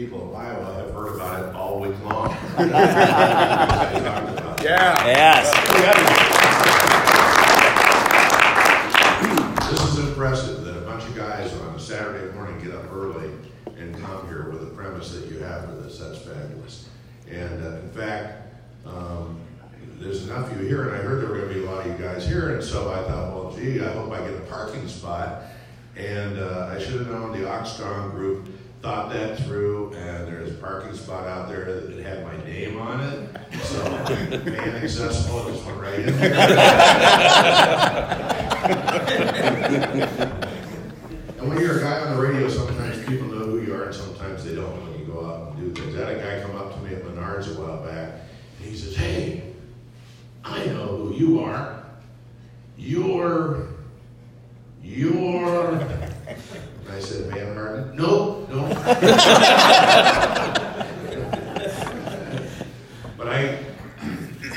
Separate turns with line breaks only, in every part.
people of Iowa have heard about it all week long.
Yeah.
Yes.
This is impressive that a bunch of guys on a Saturday morning get up early and come here with the premise that you have for this. That's fabulous. And uh, in fact, um, there's enough of you here, and I heard there were going to be a lot of you guys here, and so I thought, well, gee, I hope I get a parking spot. And uh, I should have known the Oxstrong group thought that through, and there's a parking spot out there that had my name on it. So, man accessible, just went right in there. And when you're a guy on the radio, sometimes people know who you are, and sometimes they don't when you go out and do things. I had a guy come up to me at Menards a while back, and he says, Hey, I know who you are. You're, you're. I said, Van Harden? No, no. but I,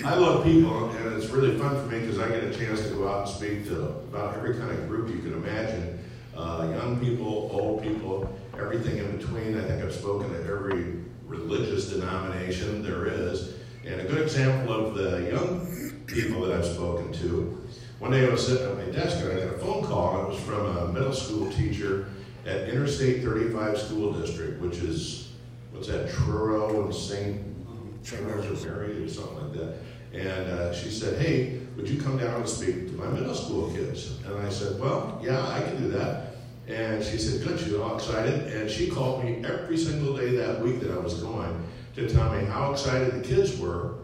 I love people, and it's really fun for me because I get a chance to go out and speak to about every kind of group you can imagine uh, young people, old people, everything in between. I think I've spoken to every religious denomination there is. And a good example of the young people that I've spoken to, one day I was sitting at my desk and I got a phone call, it was from a middle school teacher at Interstate 35 School District, which is, what's that, Truro and St. Charles or Mary or something like that. And uh, she said, Hey, would you come down and speak to my middle school kids? And I said, Well, yeah, I can do that. And she said, Good, she was all excited. And she called me every single day that week that I was going to tell me how excited the kids were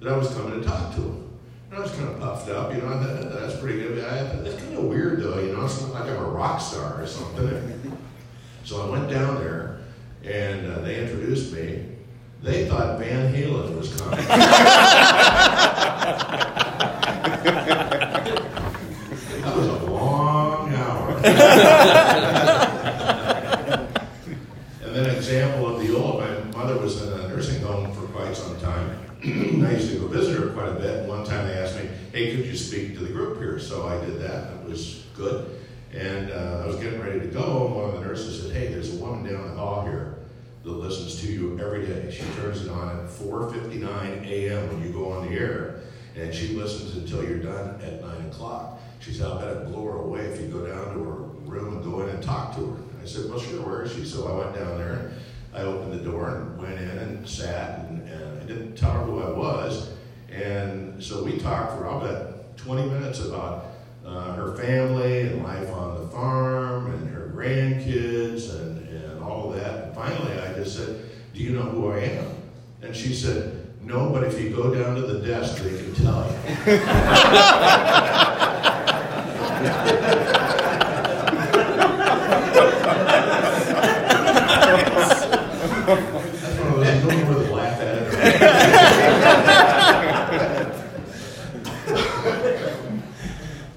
that I was coming to talk to them. And I was kind of puffed up, you know, I thought, that's pretty good. I that's kind of weird, though, you know, it's not like I'm a rock star or something. So I went down there and uh, they introduced me. They thought Van Halen was coming. that was a long hour. and then an example of the old, my mother was in a nursing home for quite some time. I used to go visit her quite a bit. One time they asked me, hey, could you speak to the group here? So I did that. It was good. And uh, I was getting ready to go, and one of the nurses said, hey, there's a woman down the hall here that listens to you every day. She turns it on at 4.59 a.m. when you go on the air, and she listens until you're done at 9 o'clock. She said, I'll bet it blow her away if you go down to her room and go in and talk to her. I said, well, sure, where is she? So I went down there, and I opened the door and went in and sat, and, and I didn't tell her who I was. And so we talked for, bet, 20 minutes about uh, her family and life on the farm and her grandkids and, and all of that. And finally, I just said, Do you know who I am? And she said, No, but if you go down to the desk, they can tell you. That's one of those, you don't know where to laugh at it.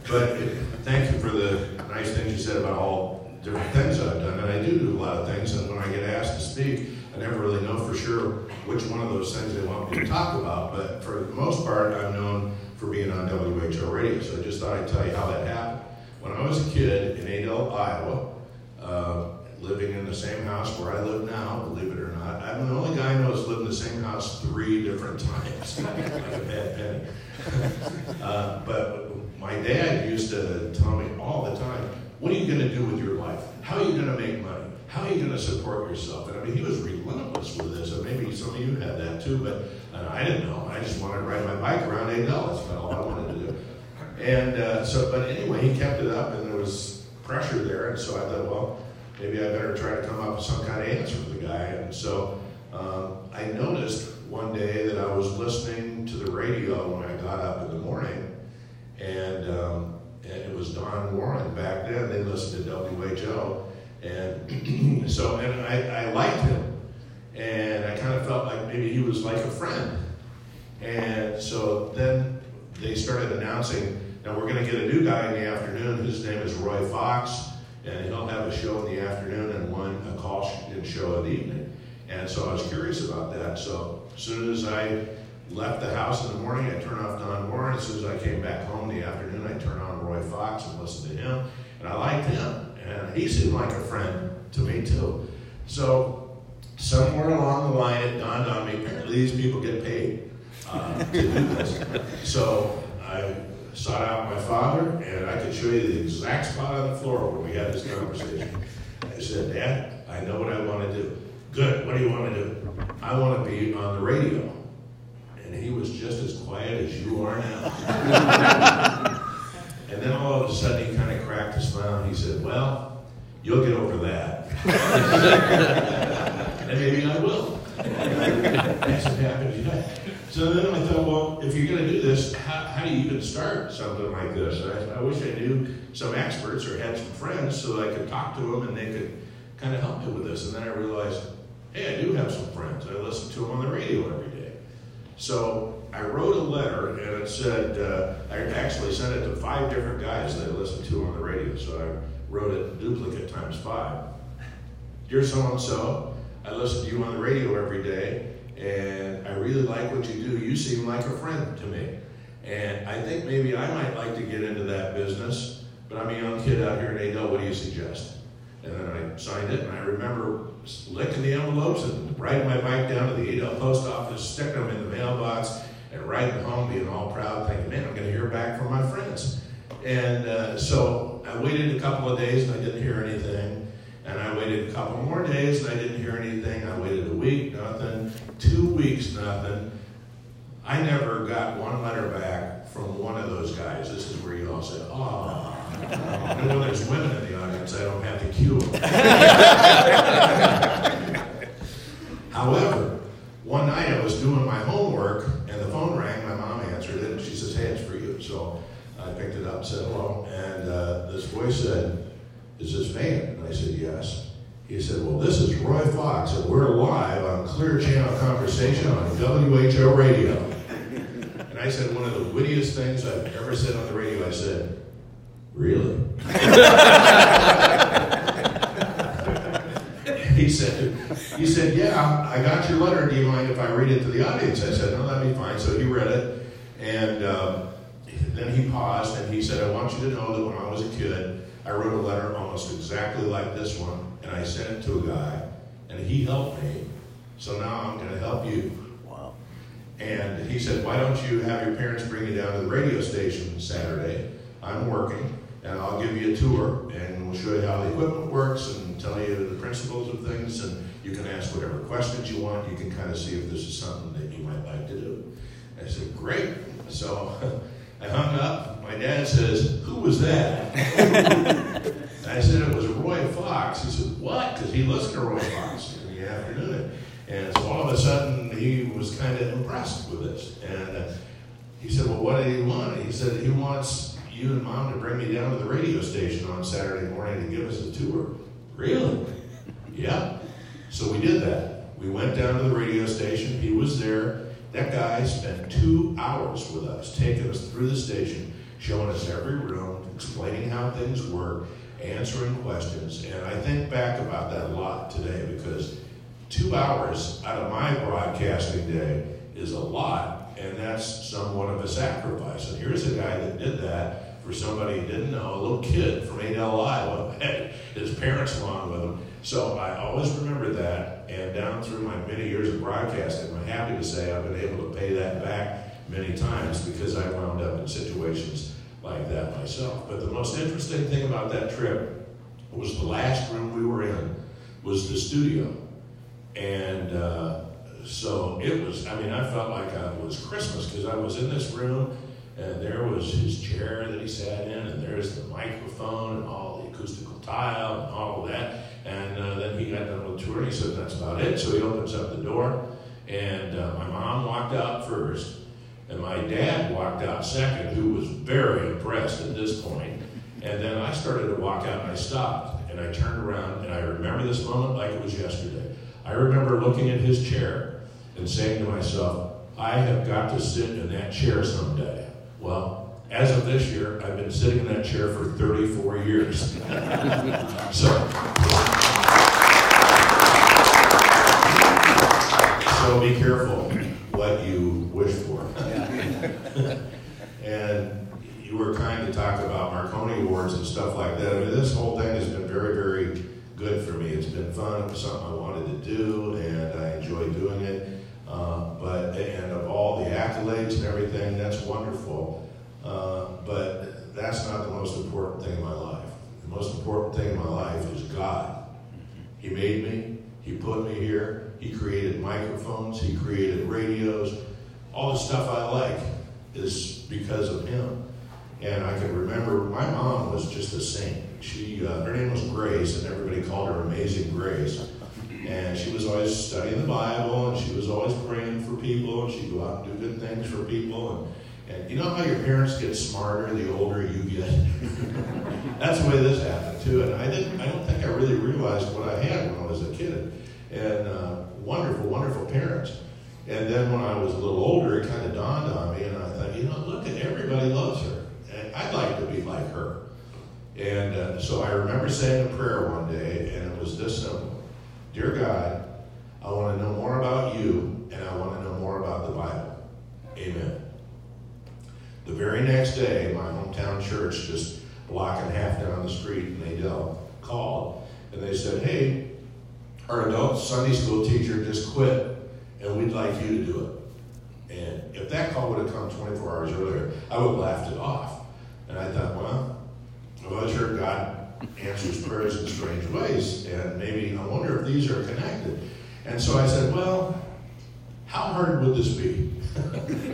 But thank you for the nice things you said about all different things I've done. And I do do a lot of things, and when I get asked to speak, I never really know for sure which one of those things they want me to talk about. But for the most part, I'm known for being on WHO radio. So I just thought I'd tell you how that happened. When I was a kid in Adel, Iowa, uh, living in the same house where I live now, believe it or not, I'm the only guy I know that's lived in the same house three different times. like a bad penny. uh, but my dad used to tell me all the time, what are you going to do with your life? How are you going to make money? How are you going to support yourself? And I mean, he was relentless with this. And maybe some of you had that too, but I didn't know. I just wanted to ride my bike around eight dollars. That's all I wanted to do. And uh, so, but anyway, he kept it up, and there was pressure there. And so I thought, well, maybe I better try to come up with some kind of answer for the guy. And so um, I noticed one day that I was listening to the radio when I got up in the morning, and, um, and it was Don Warren back then. They listened to WHO, and so and I, I liked him, and I kind of felt like maybe he was like a friend. And so then they started announcing, now we're going to get a new guy in the afternoon. His name is Roy Fox, and he'll have a show in the afternoon and one a call show in the evening. And so I was curious about that. So as soon as I left the house in the morning, I turned off Don Warren. As soon as I came back home in the afternoon, I turned on Roy Fox and listened to him. And I liked him. And he seemed like a friend to me, too. So somewhere along the line, it dawned on me, these people get paid uh, to do this. So I sought out my father, and I could show you the exact spot on the floor where we had this conversation. I said, Dad, I know what I want to do. Good, what do you want to do? I want to be on the radio. And he was just as quiet as you are now. and then all of a sudden he kind of cracked a smile and he said, Well, you'll get over that. maybe I will. That's what you know. So then I thought, well, if you're going to do this, how, how do you even start something like this? I, I wish I knew some experts or had some friends so that I could talk to them and they could kind of help me with this. And then I realized, hey, I do have some friends. I listen to them on the radio every day. So I wrote a letter and it said, uh, I actually sent it to five different guys that I listened to on the radio. So I wrote it duplicate times five. Dear so and so, I listen to you on the radio every day and I really like what you do. You seem like a friend to me. And I think maybe I might like to get into that business, but I'm a young kid out here in Adel. What do you suggest? And then I signed it, and I remember licking the envelopes and riding my bike down to the Adel post office, sticking them in the mailbox, and riding home being all proud, thinking, man, I'm going to hear back from my friends. And uh, so I waited a couple of days, and I didn't hear anything. And I waited a couple more days, and I didn't hear anything. I waited a week, nothing. Two weeks, nothing. I never got one letter back from one of those guys. This is where you all said, oh. And when there's women in the audience, I don't have to cue them. However, one night I was doing my homework and the phone rang. My mom answered it and she says, Hey, it's for you. So I picked it up, said hello, and uh, this voice said, Is this Van? I said, Yes. He said, Well, this is Roy Fox, and we're live on Clear Channel Conversation on WHO Radio. And I said, One of the wittiest things I've ever said on the radio, I said, Really? he said, he said, yeah, I got your letter. Do you mind if I read it to the audience? I said, no, that'd be fine. So he read it, and um, then he paused and he said, I want you to know that when I was a kid, I wrote a letter almost exactly like this one, and I sent it to a guy, and he helped me. So now I'm going to help you.
Wow.
And he said, why don't you have your parents bring you down to the radio station Saturday? I'm working, and I'll give you a tour, and we'll show you how the equipment works and tell you the principles of things, and you can ask whatever questions you want. You can kind of see if this is something that you might like to do. I said, great. So I hung up. My dad says, who was that? I said, it was Roy Fox. He said, what? Because he listened to Roy Fox in the afternoon. And so all of a sudden, he was kind of impressed with this. And uh, he said, well, what did he want? He said, he wants you and mom to bring me down to the radio station on Saturday morning to give us a tour. Really? yeah. So we did that. We went down to the radio station. He was there. That guy spent two hours with us, taking us through the station, showing us every room, explaining how things work, answering questions. And I think back about that a lot today because two hours out of my broadcasting day is a lot, and that's somewhat of a sacrifice. And here's a guy that did that for somebody he didn't know, a little kid from Adel, Iowa, had his parents along with him. So I always remember that, and down through my many years of broadcasting, I'm happy to say I've been able to pay that back many times because I wound up in situations like that myself. But the most interesting thing about that trip was the last room we were in was the studio. And uh, so it was, I mean, I felt like it was Christmas because I was in this room and there was his chair that he sat in, and there's the microphone and all the acoustical tile and all of that. And uh, then he got done with the tour and he said, That's about it. So he opens up the door, and uh, my mom walked out first, and my dad walked out second, who was very impressed at this point. And then I started to walk out and I stopped and I turned around and I remember this moment like it was yesterday. I remember looking at his chair and saying to myself, I have got to sit in that chair someday. Well, as of this year, I've been sitting in that chair for 34 years. so, be careful what you wish for. and you were kind to talk about Marconi Awards and stuff like that. I mean, this whole thing has been very, very good for me. It's been fun. It was something I wanted to do, and wonderful. Uh, but that's not the most important thing in my life. The most important thing in my life is God. He made me, He put me here, He created microphones, He created radios. All the stuff I like is because of Him. And I can remember my mom was just a saint. She, uh, her name was Grace, and everybody called her Amazing Grace. And she was always studying the Bible, and she was always praying for people, and she'd go out and do good things for people. And, and you know how your parents get smarter the older you get? That's the way this happened too. And I didn't, I don't think I really realized what I had when I was a kid. And uh, wonderful, wonderful parents. And then when I was a little older, it kind of dawned on me, and I thought, you know, look at everybody loves her. And I'd like to be like her. And uh, so I remember saying a prayer one day, and it was this simple Dear God, I want to know more about you, and I want to know more about the Bible. Amen. The very next day, my hometown church, just a block and a half down the street in Adel, called, and they said, Hey, our adult Sunday school teacher just quit, and we'd like you to do it. And if that call would have come 24 hours earlier, I would have laughed it off. And I thought, well, I was sure God answers prayers in strange ways, and maybe I wonder if these are connected. And so I said, Well, how hard would this be?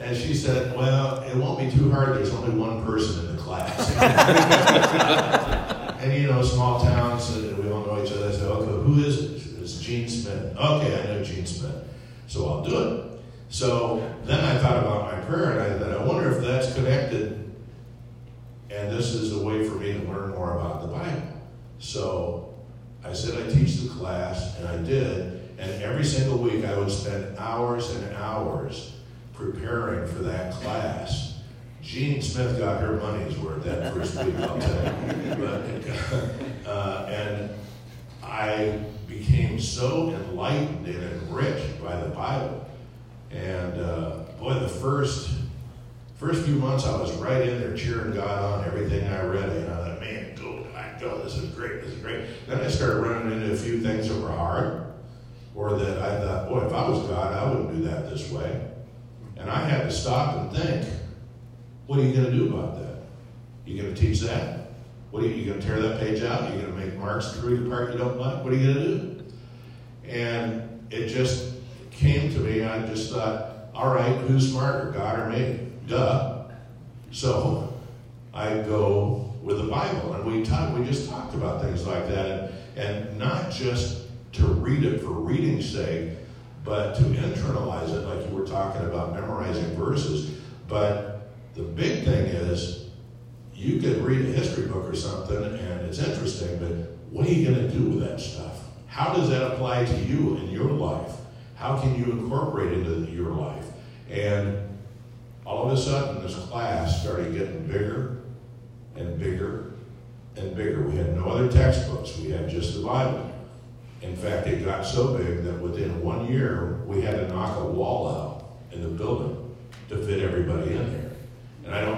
and she said, Well, it won't be too hard. There's only one person in the class. and you know, small towns, who is it? It's Gene Smith. Okay, I know Gene Smith. So I'll do it. So then I thought about my prayer, and I thought, I wonder if that's connected and this is a way for me to learn more about the Bible. So I said I teach the class, and I did. And every single week I would spend hours and hours preparing for that class. Jean Smith got her money's worth that first week, I'll tell you. But, uh, and I became so enlightened and enriched by the Bible. And uh, boy, the first First few months, I was right in there cheering God on everything I read, and I thought, man, go, I go, this is great, this is great. Then I started running into a few things that were hard, or that I thought, boy, if I was God, I wouldn't do that this way. And I had to stop and think, what are you going to do about that? You going to teach that? What are you, you going to tear that page out? Are you going to make marks to read the part you don't like? What are you going to do? And it just came to me. I just thought, all right, who's smarter, God or me? Duh. So I go with the Bible, and we talk, we just talked about things like that, and, and not just to read it for reading's sake, but to internalize it, like you were talking about memorizing verses. But the big thing is, you can read a history book or something, and it's interesting, but what are you going to do with that stuff? How does that apply to you in your life? How can you incorporate it into your life? And all of a sudden, this class started getting bigger and bigger and bigger. We had no other textbooks, we had just the Bible. In fact, it got so big that within one year, we had to knock a wall out in the building to fit everybody in there.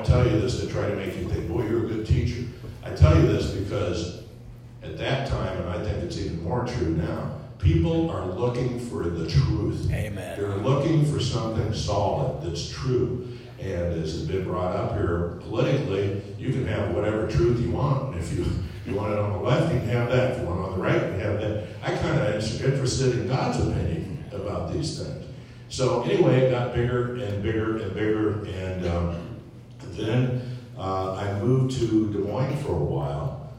And I don't tell you this to try to make you think, boy, you're a good teacher. I tell you this because at that time, and I think it's even more true now, people are looking for the truth.
Amen.
They're looking for something solid that's true. And as has been brought up here, politically, you can have whatever truth you want. And if you, you want it on the left, you can have that. If you want it on the right, you can have that. I kind of am interested in God's opinion about these things. So anyway, it got bigger and bigger and bigger. And um, then uh, I moved to Des Moines for a while.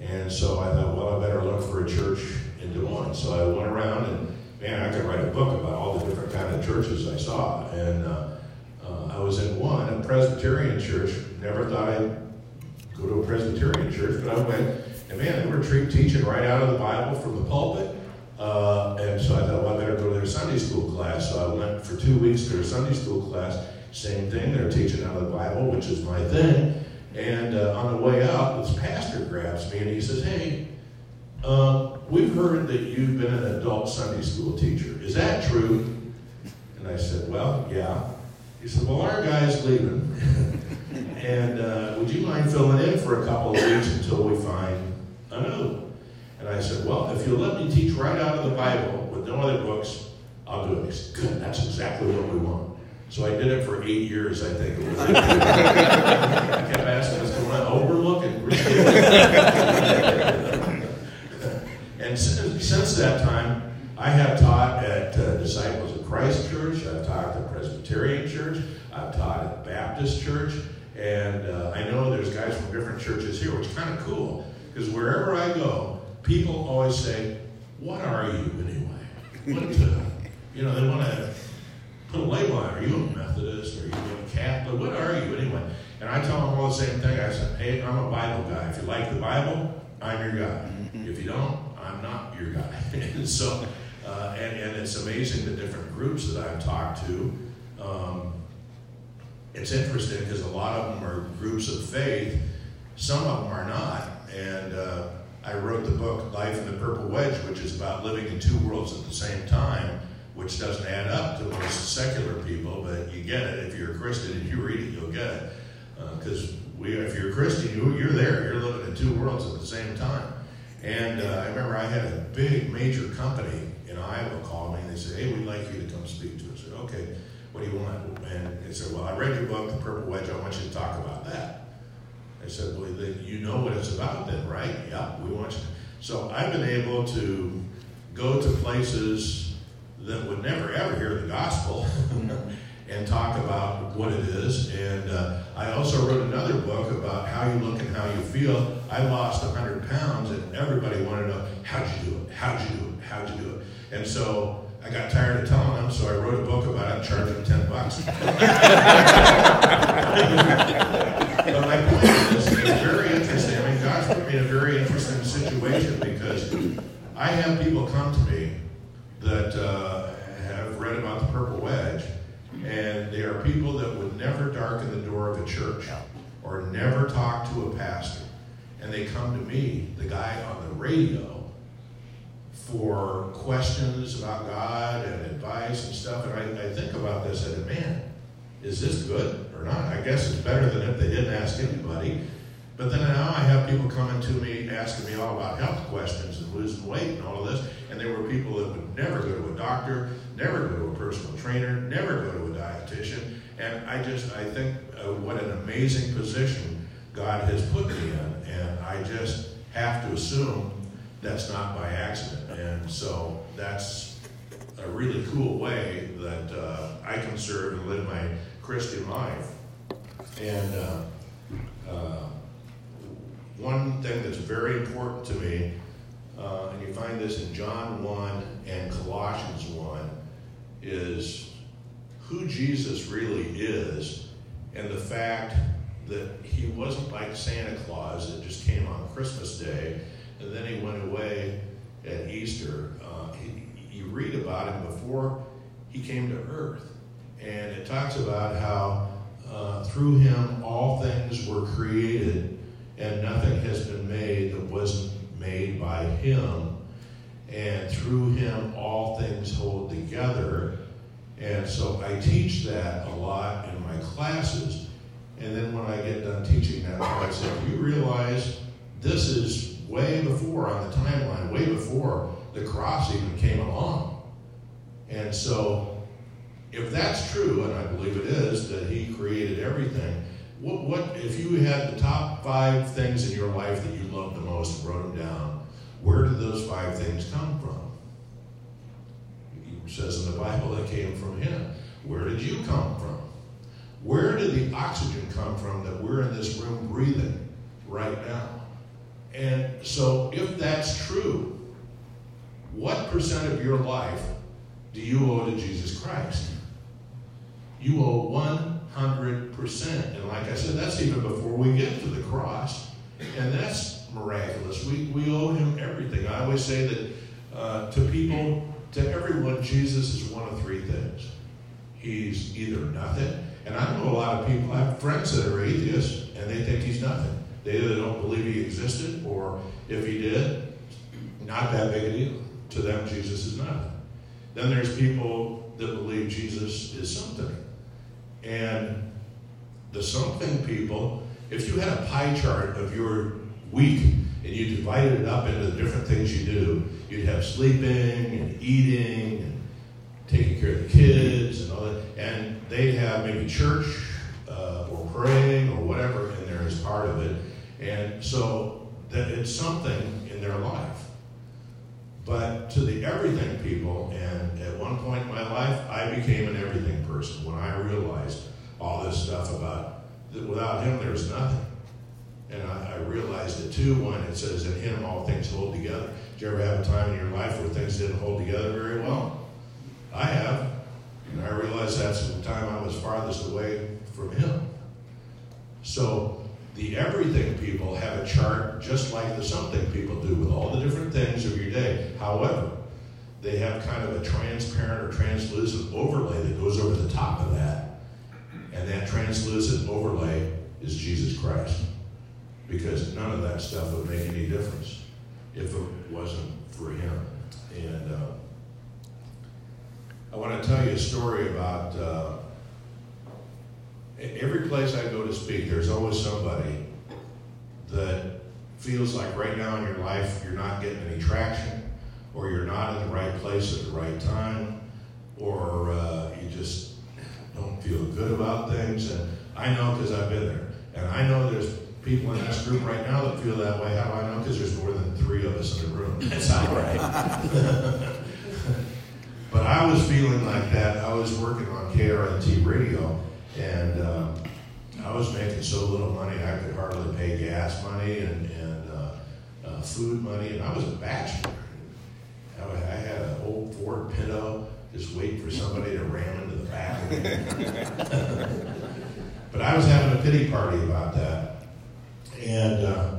And so I thought, well, I better look for a church in Des Moines. So I went around and, man, I could write a book about all the different kind of churches I saw. And uh, uh, I was in one, a Presbyterian church. Never thought I'd go to a Presbyterian church, but I went, and man, they were teaching right out of the Bible from the pulpit. Uh, and so I thought, well, I better go to their Sunday school class. So I went for two weeks to their Sunday school class. Same thing, they're teaching out of the Bible, which is my thing. And uh, on the way out, this pastor grabs me and he says, Hey, um, we've heard that you've been an adult Sunday school teacher. Is that true? And I said, Well, yeah. He said, Well, our guy's leaving. and uh, would you mind filling in for a couple of weeks until we find another And I said, Well, if you'll let me teach right out of the Bible with no other books, I'll do it. He said, Good, that's exactly what we want. So I did it for eight years, I think it was. I kept asking, what's going on? Oh, we're looking. We're and since, since that time, I have taught at uh, Disciples of Christ Church, I've taught at the Presbyterian Church, I've taught at Baptist Church, and uh, I know there's guys from different churches here, which is kind of cool, because wherever I go, people always say, What are you anyway? What, uh, you know, they want to put a label on it. Are you a Methodist? Are you a Catholic? What are you anyway? And I tell them all the same thing. I said, Hey, I'm a Bible guy. If you like the Bible, I'm your guy. If you don't, I'm not your guy. and so, uh, and, and it's amazing the different groups that I've talked to. Um, it's interesting because a lot of them are groups of faith, some of them are not. And uh, I wrote the book Life in the Purple Wedge, which is about living in two worlds at the same time, which doesn't add up to most secular people, but you get it. If you're a Christian and you read it, you'll get it. Because uh, we, if you're a Christian, you, you're there. You're living in two worlds at the same time. And uh, I remember I had a big major company in Iowa call me and they said, hey, we'd like you to come speak to us. I said, okay, what do you want? And they said, well, I read your book, The Purple Wedge. I want you to talk about that. I said, well, then you know what it's about then, right? Yeah, we want you. So I've been able to go to places that would never ever hear the gospel and talk about what it is. And uh, I also wrote another book about how you look and how you feel. I lost 100 pounds, and everybody wanted to know, how'd you do it? How'd you do it? How'd you do it? And so I got tired of telling them, so I wrote a book about it, charging them 10 bucks. but my point is, it's very interesting. I mean, God's put me in a very interesting situation because I have people come to me that uh, about the Purple Wedge, and they are people that would never darken the door of a church or never talk to a pastor. And they come to me, the guy on the radio, for questions about God and advice and stuff. And I, I think about this and man, is this good or not? I guess it's better than if they didn't ask anybody. But then now I have people coming to me asking me all about health questions and losing weight and all of this. And there were people that would never go to a doctor, never go to a personal trainer, never go to a dietitian. And I just, I think uh, what an amazing position God has put me in. And I just have to assume that's not by accident. And so that's a really cool way that uh, I can serve and live my Christian life. And uh, uh, one thing that's very important to me, uh, and you find this in John 1 and Colossians 1, is who Jesus really is and the fact that he wasn't like Santa Claus that just came on Christmas Day and then he went away at Easter. Uh, he, you read about him before he came to earth. And it talks about how uh, through him all things were created, and nothing has been made that wasn't made by him. And through him all things hold together. And so I teach that a lot in my classes. And then when I get done teaching that, I say, you realize this is way before on the timeline, way before the cross even came along. And so, if that's true, and I believe it is, that He created everything, what, what if you had the top five things in your life that you love the most wrote them down? Where did those five things come from? It says in the Bible that came from Him. Where did you come from? Where did the oxygen come from that we're in this room breathing right now? And so, if that's true, what percent of your life do you owe to Jesus Christ? You owe 100%. And like I said, that's even before we get to the cross. And that's miraculous. We, we owe him everything. I always say that uh, to people, to everyone, Jesus is one of three things. He's either nothing, and I know a lot of people, I have friends that are atheists, and they think he's nothing. They either don't believe he existed, or if he did, not that big a deal. To them, Jesus is nothing. Then there's people that believe Jesus is something. And the something people, if you had a pie chart of your week and you divided it up into the different things you do, you'd have sleeping and eating and taking care of the kids and all that. And they have maybe church uh, or praying or whatever in there as part of it. And so that it's something in their life. But to the everything people, and at one point in my life, I became an everything person when I realized all this stuff about that without him there's nothing. And I, I, realized it too when it says, in him all things hold together. Did you ever have a time in your life where things didn't hold together very well? I have. And I realized that's the time I was farthest away from him. So the everything people have a chart just like the something people do with all the different things of your day. However, they have kind of a transparent or translucent overlay that goes over the top of that. And that translucent overlay is Jesus Christ. Because none of that stuff would make any difference if it wasn't for him. And uh, I want to tell you a story about uh, every place I go to speak, there's always somebody that feels like right now in your life you're not getting any traction, or you're not in the right place at the right time, or uh, you just don't feel good about things. And I know because I've been there. And I know there's people in this group right now that feel that way. How do I know? Because there's more than three of us in the room. That's not right. but I was feeling like that. I was working on KRNT radio and uh, I was making so little money I could hardly pay gas money and, and uh, uh, food money, and I was a bachelor. I, I had an old Ford Pinto, just waiting for somebody to ram into the back but I was having a pity party about that, and uh,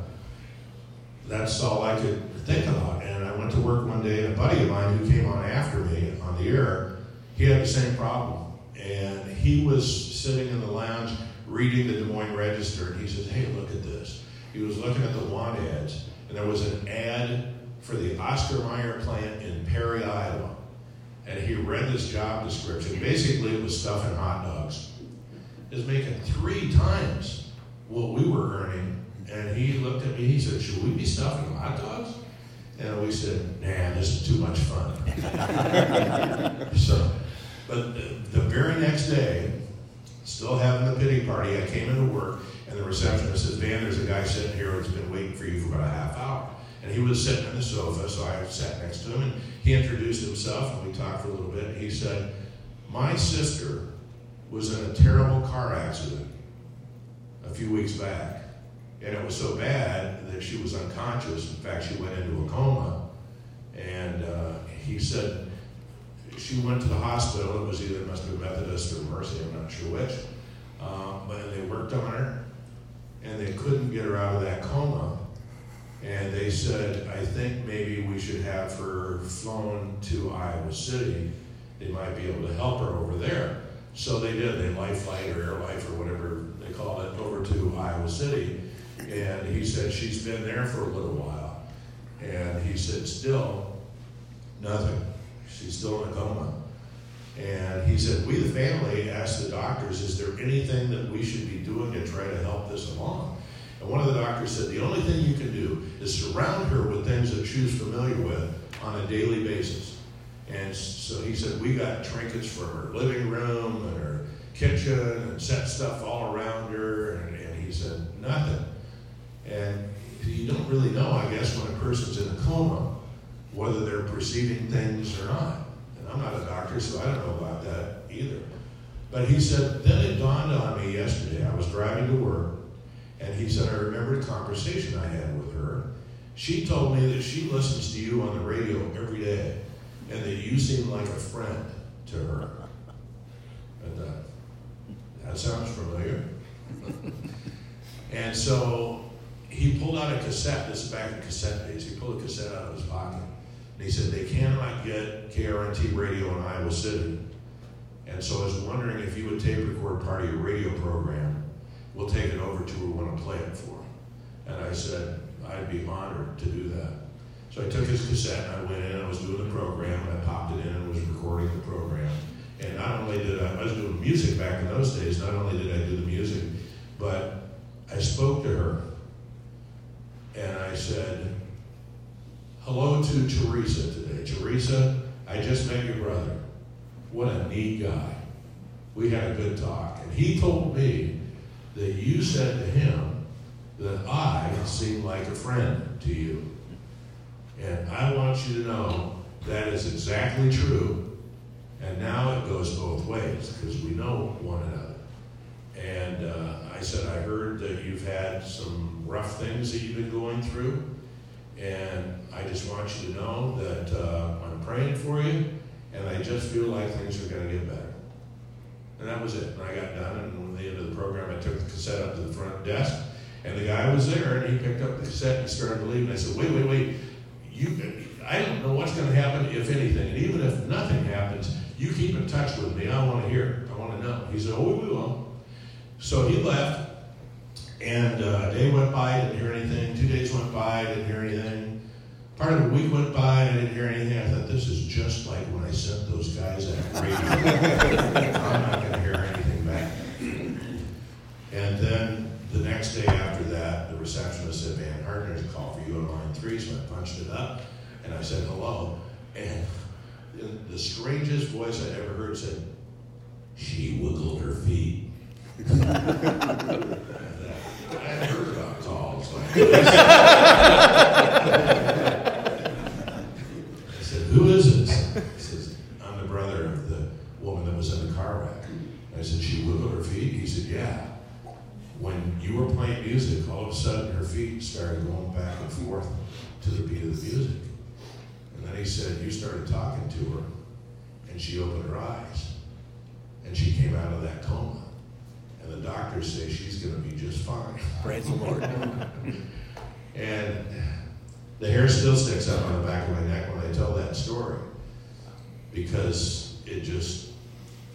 that's all I could think about. And I went to work one day, and a buddy of mine who came on after me on the air, he had the same problem, and he was sitting in the lounge reading the Des Moines Register, and he says, Hey, look at this. He was looking at the want ads, and there was an ad for the Oscar Mayer plant in Perry, Iowa. And he read this job description. Basically, it was stuffing hot dogs. Was making three times what we were earning. And he looked at me, he said, Should we be stuffing hot dogs? And we said, Nah, this is too much fun. so, but the, very next day, Still having the pity party. I came into work, and the receptionist says, Van, there's a guy sitting here who's been waiting for you for about a half hour. And he was sitting on the sofa, so I sat next to him, and he introduced himself, and we talked for a little bit. He said, My sister was in a terrible car accident a few weeks back. And it was so bad that she was unconscious. In fact, she went into a coma. And uh, he said, she went to the hospital. It was either must been Methodist or Mercy, I'm not sure which. Um, but they worked on her, and they couldn't get her out of that coma. And they said, I think maybe we should have her flown to Iowa City. They might be able to help her over there. So they did. They life flight or air life or whatever they call it over to Iowa City. And he said she's been there for a little while. And he said, still, nothing. She's still in a coma. And he said, We, the family, asked the doctors, Is there anything that we should be doing to try to help this along? And one of the doctors said, The only thing you can do is surround her with things that she's familiar with on a daily basis. And so he said, We got trinkets for her living room and her kitchen and set stuff all around her. And, and he said, Nothing. And you don't really know, I guess, when a person's in a coma whether they're perceiving things or not. And I'm not a doctor, so I don't know about that either. But he said, then it dawned on me yesterday. I was driving to work, and he said, I remember a conversation I had with her. She told me that she listens to you on the radio every day, and that you seem like a friend to her. And uh, that sounds familiar. and so he pulled out a cassette. This is back in cassette days. He pulled a cassette out of his pocket. And he said, they cannot get KRNT radio in Iowa City. And so I was wondering if you would tape record part of your radio program. We'll take it over to we want to play it for. And I said, I'd be honored to do that. So I took his cassette and I went in and I was doing the program and I popped it in and was recording the program. And not only did I, I was doing music back in those days, not only did I do the music, but I spoke to her and I said, Hello to Teresa today. Teresa, I just met your brother. What a neat guy. we had a good talk. And he told me that you said to him that I seem like a friend to you. And I want you to know that is exactly true. And now it goes both ways because we know one another. And uh, I said, I heard that you've had some rough things that you've been going through. And I just want you to know that uh, I'm praying for you. And I just feel like things are going to get better. And that was it. And I got done. And at the end of the program, I took the cassette up to the front desk. And the guy was there. And he picked up the cassette and started to leave. And I said, wait, wait, wait. You, I don't know what's going to happen, if anything. And even if nothing happens, you keep in touch with me. I want to hear. I want to know. He said, oh, we will. So he left, and uh, a day went by, I didn't hear anything. Two days went by, I didn't hear anything. Part of a week went by, I didn't hear anything. I thought, this is just like when I sent those guys that radio. I'm not going to hear anything back. And then the next day after that, the receptionist said, Van Hartner's call for you on line three, so I punched it up, and I said, hello. And the strangest voice I ever heard said, she wiggled her feet. I heard about calls like this. I said, Who is this? He says, I'm the brother of the woman that was in the car wreck. I said, She wiggled her feet? He said, Yeah. When you were playing music, all of a sudden her feet started going back and forth to the beat of the music. And then he said, You started talking to her, and she opened her eyes, and she came out of that coma and the doctors say she's going to be just fine.
Praise the Lord.
and the hair still sticks up on the back of my neck when I tell that story because it just,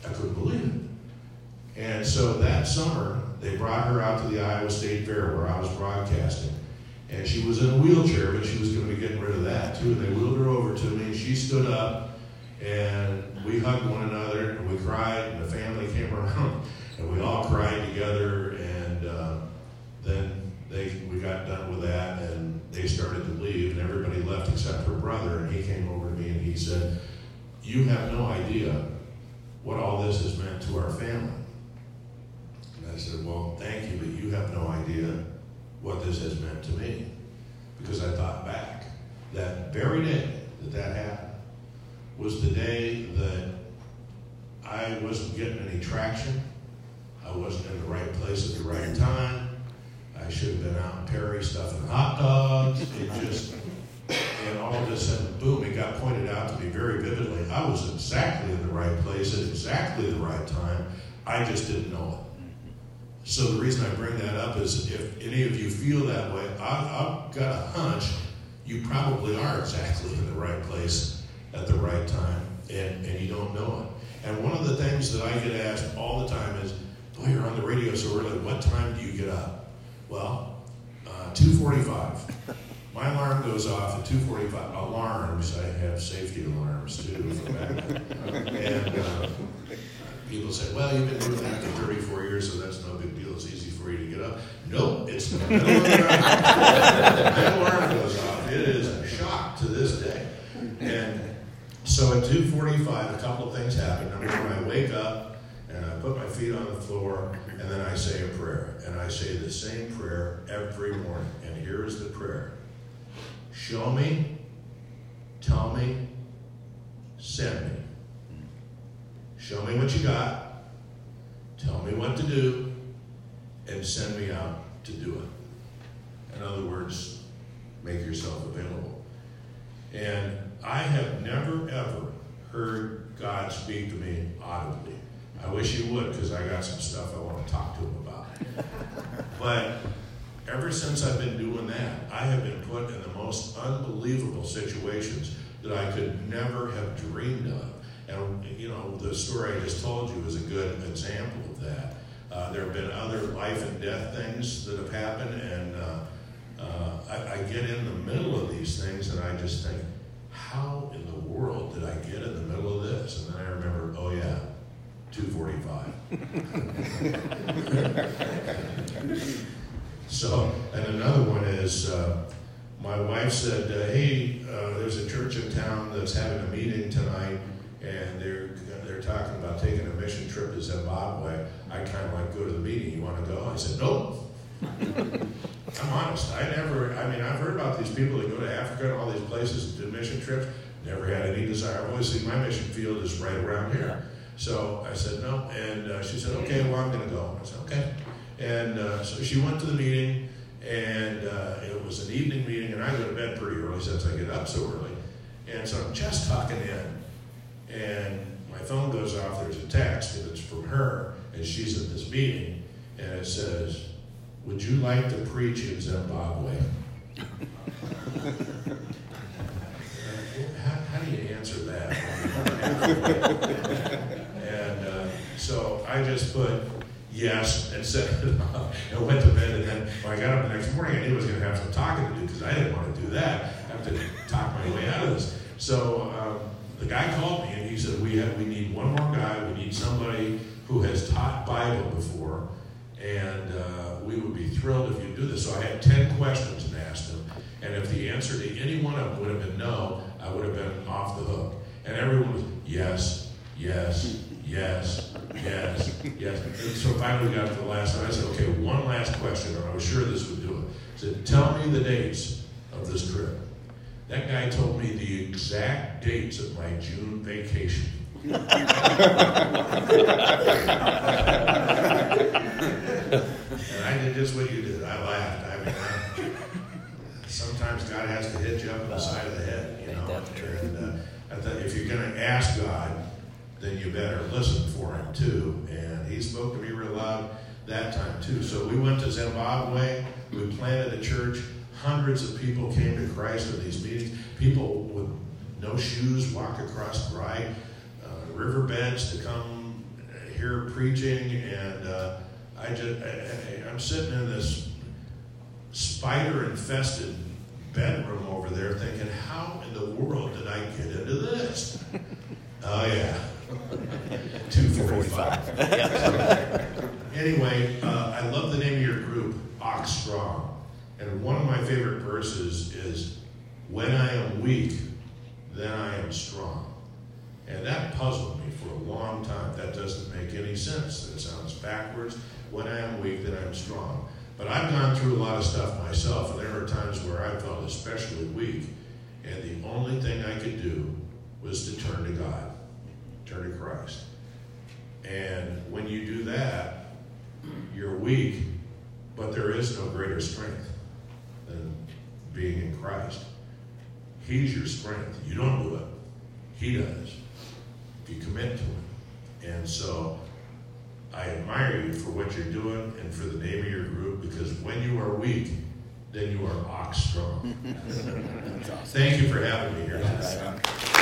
I couldn't believe it. And so that summer, they brought her out to the Iowa State Fair where I was broadcasting. And she was in a wheelchair, but she was going to be getting rid of that too. And they wheeled her over to me, and she stood up, and we hugged one another, and we cried, and the family came around and we all cried together. And uh, then they we got done with that, and they started to leave, and everybody left except her brother. And he came over to me and he said, "You have no idea what all this has meant to our family." And I said, "Well, thank you, but you have no idea what this has meant to me." Because I thought back that very day that that happened was the day that I wasn't getting any traction I wasn't in the right place at the right time. I should have been out in Perry stuffing hot dogs. It just, and all of a sudden, boom, it got pointed out to me very vividly. I was exactly in the right place at exactly the right time. I just didn't know it. So the reason I bring that up is if any of you feel that way, I, I've got a hunch you probably are exactly in the right place at the right time, and, and you don't know it. And one of the things that I get asked all the time is, boy, you're on the radio so early. What time do you get up? Well, uh, 2.45. My alarm goes off at 2.45. Alarms, I have safety alarms too and uh, people say, well, you've been doing that for 34 years, so that's no big deal. It's easy for you to get up. Nope, it's the night. My alarm goes off. It is a shock to this day. And so at 2.45, a couple of things happen. Number one, I wake up, and I put my feet on the floor, and then I say a prayer. And I say the same prayer every morning. And here is the prayer Show me, tell me, send me. Show me what you got, tell me what to do, and send me out to do it. In other words, make yourself available. And I have never, ever heard God speak to me audibly. I wish you would, because I got some stuff I want to talk to him about. but ever since I've been doing that, I have been put in the most unbelievable situations that I could never have dreamed of. And, you know, the story I just told you is a good example of that. Uh, there have been other life and death things that have happened, and uh, uh, I, I get in the middle of these things and I just think, how in the world did I get in the middle of this? And then I remember, oh yeah, 245. so, and another one is uh, my wife said, uh, hey, uh, there's a church in town that's having a meeting tonight, and they're, they're talking about taking a mission trip to Zimbabwe, I kind of like go to the meeting. You want to go? I said, nope. I'm honest. I never, I mean, I've heard about these people that go to Africa and all these places and do mission trips. Never had any desire. Seen my mission field is right around here. So I said, no. And uh, she said, okay, well, I'm going to go. I said, okay. And uh, so she went to the meeting, and uh, it was an evening meeting, and I go to bed pretty early since I get up so early. And so I'm just talking in, and my phone goes off. There's a text, and it's from her, and she's at this meeting, and it says, Would you like to preach in Zimbabwe? how, how do you answer that? and uh, so I just put yes and said and went to bed. And then when I got up the next morning, I knew I was going to have some talking to do because I didn't want to do that. I have to talk my way out of this. So um, the guy called me and he said, "We have we need one more guy. We need somebody who has taught Bible before." And uh, we would be thrilled if you do this. So I had 10 questions and asked him. And if the answer to any one of them would have been no, I would have been off the hook. And everyone was yes, yes, yes, yes, yes. And so finally got to the last one. I said, okay, one last question, and I was sure this would do it. I said, tell me the dates of this trip. That guy told me the exact dates of my June vacation. and I did just what you did. I laughed. I mean, I, sometimes God has to hit you up on the side of the head, you know. And uh, I thought if you're going to ask God, then you better listen for Him too. And He spoke to me real loud that time too. So we went to Zimbabwe. We planted a church. Hundreds of people came to Christ in these meetings. People with no shoes walk across dry uh, riverbeds to come hear preaching, and uh, I just I, am sitting in this spider-infested bedroom over there, thinking, how in the world did I get into this? Oh yeah, two forty-five. anyway, uh, I love the name of your group, Ox Strong. And one of my favorite verses is, When I am weak, then I am strong. And that puzzled me for a long time. That doesn't make any sense. It sounds backwards. When I am weak, then I'm strong. But I've gone through a lot of stuff myself, and there were times where I felt especially weak. And the only thing I could do was to turn to God, turn to Christ. And when you do that, you're weak, but there is no greater strength than being in Christ. He's your strength. You don't do it. He does. If you commit to it. And so I admire you for what you're doing and for the name of your group because when you are weak, then you are ox strong. awesome. Thank you for having me here.